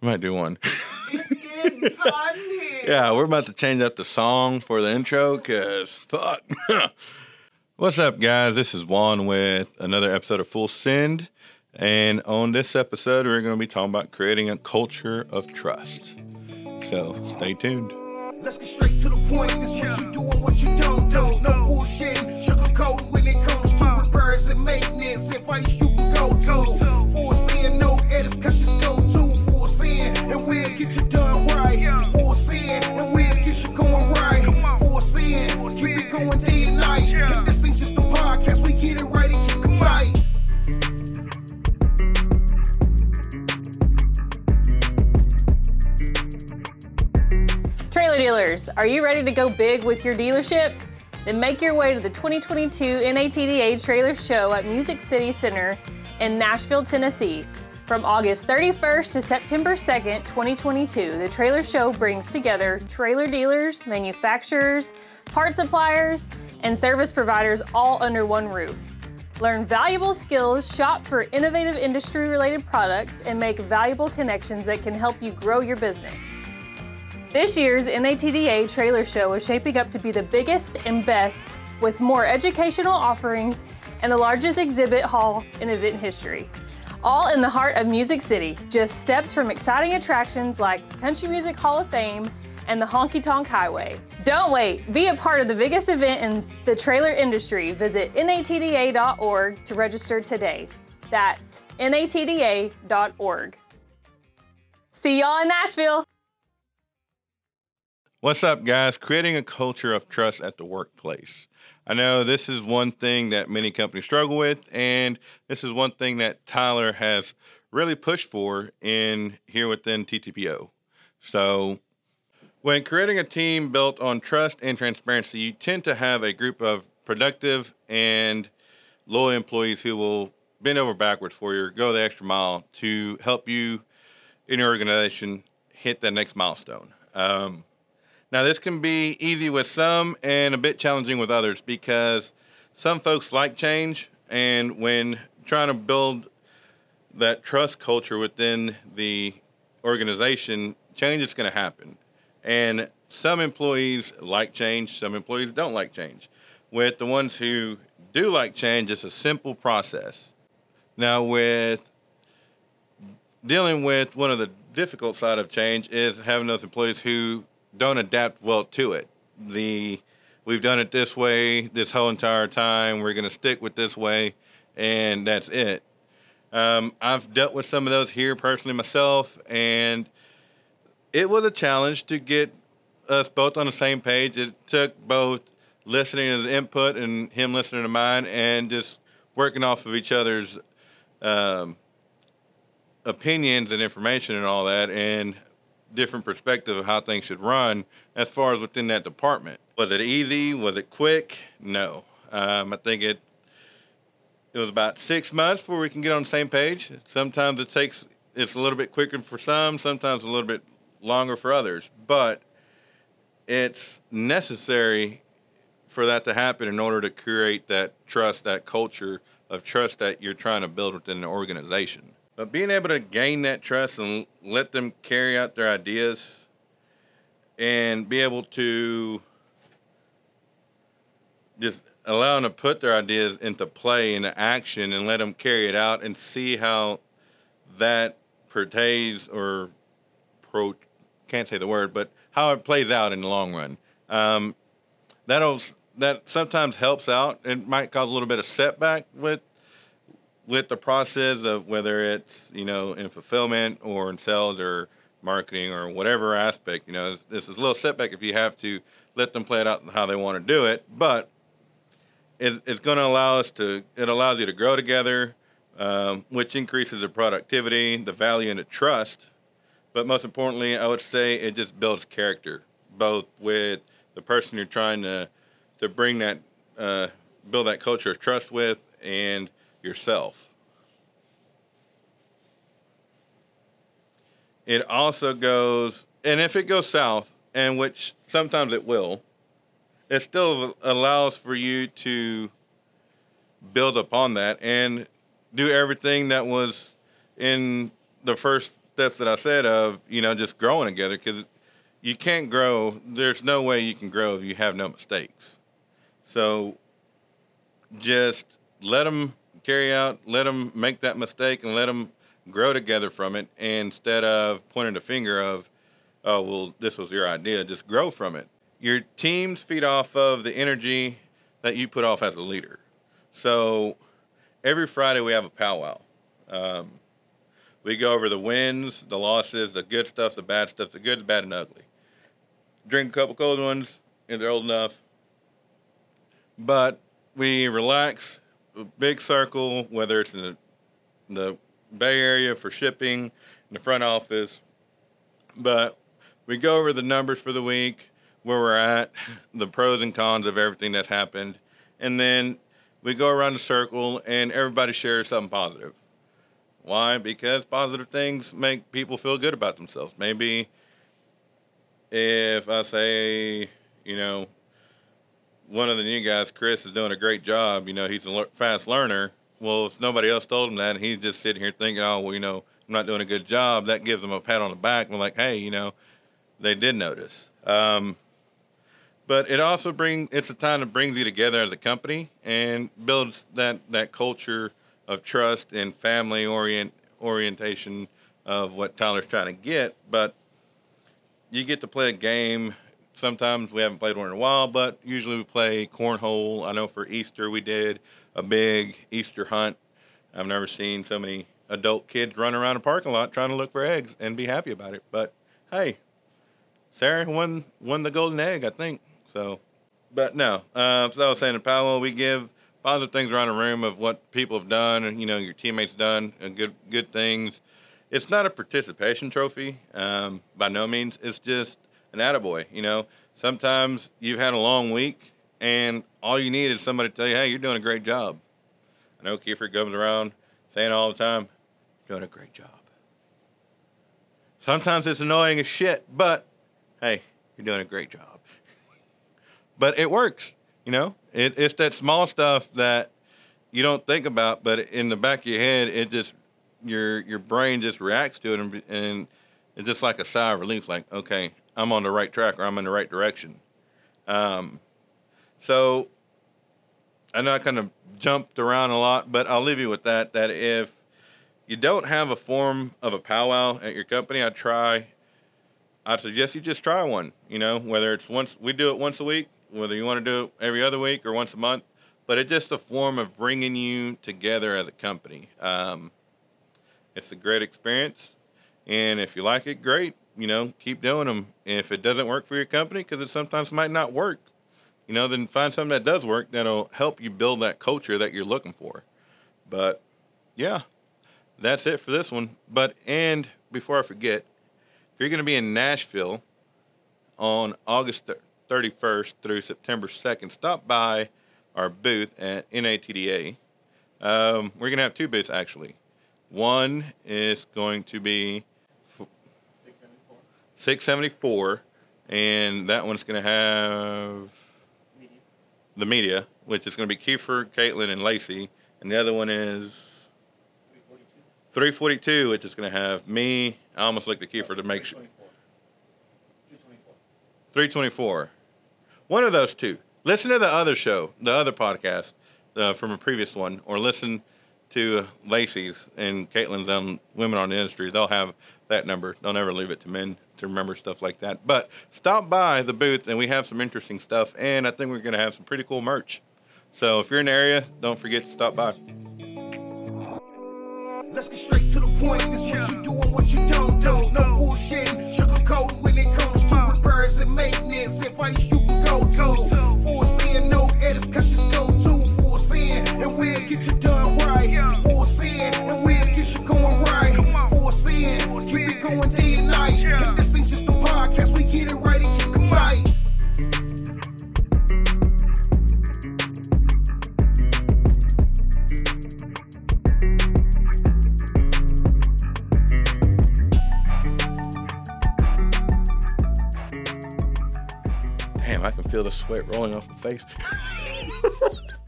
We might do one. It's getting hot here. Yeah, we're about to change up the song for the intro because fuck. What's up, guys? This is Juan with another episode of Full Send. And on this episode, we're going to be talking about creating a culture of trust. So stay tuned. Let's get straight to the point. This what you do and what you don't do. No bullshit, sugarcoat when it comes to repairs and maintenance. Advice you day and night. And this ain't just a podcast, we get it right and keep it tight. Trailer dealers, are you ready to go big with your dealership? Then make your way to the 2022 NATDA Trailer Show at Music City Center in Nashville, Tennessee. From August 31st to September 2nd, 2022, the Trailer Show brings together trailer dealers, manufacturers, part suppliers, and service providers all under one roof. Learn valuable skills, shop for innovative industry related products, and make valuable connections that can help you grow your business. This year's NATDA Trailer Show is shaping up to be the biggest and best, with more educational offerings and the largest exhibit hall in event history. All in the heart of Music City, just steps from exciting attractions like Country Music Hall of Fame and the Honky Tonk Highway. Don't wait, be a part of the biggest event in the trailer industry. Visit natda.org to register today. That's natda.org. See y'all in Nashville! What's up, guys? Creating a culture of trust at the workplace. I know this is one thing that many companies struggle with, and this is one thing that Tyler has really pushed for in here within TTPO. So, when creating a team built on trust and transparency, you tend to have a group of productive and loyal employees who will bend over backwards for you, go the extra mile to help you in your organization hit that next milestone. Um, now, this can be easy with some and a bit challenging with others because some folks like change, and when trying to build that trust culture within the organization, change is going to happen. And some employees like change, some employees don't like change. With the ones who do like change, it's a simple process. Now, with dealing with one of the difficult side of change is having those employees who don't adapt well to it. The we've done it this way this whole entire time. We're going to stick with this way, and that's it. Um, I've dealt with some of those here personally myself, and it was a challenge to get us both on the same page. It took both listening to his input and him listening to mine, and just working off of each other's um, opinions and information and all that, and different perspective of how things should run as far as within that department. Was it easy? Was it quick? No. Um, I think it it was about six months before we can get on the same page. Sometimes it takes it's a little bit quicker for some, sometimes a little bit longer for others, but it's necessary for that to happen in order to create that trust, that culture of trust that you're trying to build within the organization. But being able to gain that trust and let them carry out their ideas and be able to just allow them to put their ideas into play, into action, and let them carry it out and see how that pertains or pro can't say the word, but how it plays out in the long run. Um, that'll that sometimes helps out. It might cause a little bit of setback with with the process of whether it's you know in fulfillment or in sales or marketing or whatever aspect. You know, this is a little setback if you have to let them play it out how they want to do it, but it's, it's going to allow us to. It allows you to grow together, um, which increases the productivity, the value, and the trust. But most importantly, I would say it just builds character, both with the person you're trying to to bring that uh, build that culture of trust with, and yourself. It also goes, and if it goes south, and which sometimes it will, it still allows for you to build upon that and do everything that was in the first steps that I said of you know just growing together because you can't grow. There's no way you can grow if you have no mistakes. So just let them carry out, let them make that mistake, and let them grow together from it instead of pointing the finger of, oh well, this was your idea. Just grow from it. Your teams feed off of the energy that you put off as a leader. So every Friday we have a powwow. Um, we go over the wins, the losses, the good stuff, the bad stuff, the good, bad, and ugly. Drink a couple cold ones if they're old enough. But we relax, a big circle, whether it's in the, the Bay Area for shipping, in the front office. But we go over the numbers for the week, where we're at, the pros and cons of everything that's happened. And then we go around the circle and everybody shares something positive. Why? Because positive things make people feel good about themselves. Maybe if I say, you know, one of the new guys, Chris, is doing a great job, you know, he's a fast learner. Well, if nobody else told him that and he's just sitting here thinking, oh, well, you know, I'm not doing a good job, that gives him a pat on the back and like, hey, you know, they did notice. Um, but it also brings it's a time that brings you together as a company and builds that that culture of trust and family orient orientation of what Tyler's trying to get. But you get to play a game. Sometimes we haven't played one in a while, but usually we play cornhole. I know for Easter we did a big Easter hunt. I've never seen so many adult kids run around a parking lot trying to look for eggs and be happy about it. But hey, Sarah won won the golden egg, I think. So, but no. Uh, so I was saying in powwow, we give positive things around the room of what people have done, and you know your teammates done, and good good things. It's not a participation trophy um, by no means. It's just an attaboy. You know, sometimes you've had a long week, and all you need is somebody to tell you, "Hey, you're doing a great job." I know Kiefer comes around saying all the time, "Doing a great job." Sometimes it's annoying as shit, but hey, you're doing a great job but it works. You know, it, it's that small stuff that you don't think about, but in the back of your head, it just your your brain just reacts to it, and, and it's just like a sigh of relief. Like, okay, I'm on the right track, or I'm in the right direction. Um, so I know I kind of jumped around a lot, but I'll leave you with that. That if you don't have a form of a powwow at your company, I try. I suggest you just try one. You know, whether it's once we do it once a week, whether you want to do it every other week or once a month, but it's just a form of bringing you together as a company. Um, it's a great experience, and if you like it, great. You know, keep doing them. If it doesn't work for your company, because it sometimes might not work, you know, then find something that does work that'll help you build that culture that you're looking for. But yeah, that's it for this one. But and before I forget, if you're going to be in Nashville on August 31st through September 2nd, stop by our booth at NATDA. Um, we're going to have two booths actually. One is going to be 674. 674, and that one's going to have media. the media, which is going to be Kiefer, Caitlin, and Lacey. And the other one is 342, 342 which is going to have me. I almost looked at Kiefer to make sure. 324. 324. One of those two. Listen to the other show, the other podcast uh, from a previous one, or listen to Lacey's and Caitlin's on Women on the Industry. They'll have that number. They'll never leave it to men to remember stuff like that. But stop by the booth, and we have some interesting stuff. And I think we're going to have some pretty cool merch. So if you're in the area, don't forget to stop by. Let's get straight to the point. This what you do and what you don't do. No bullshit, when it comes to repairs and maintenance. Feel the sweat rolling off my face.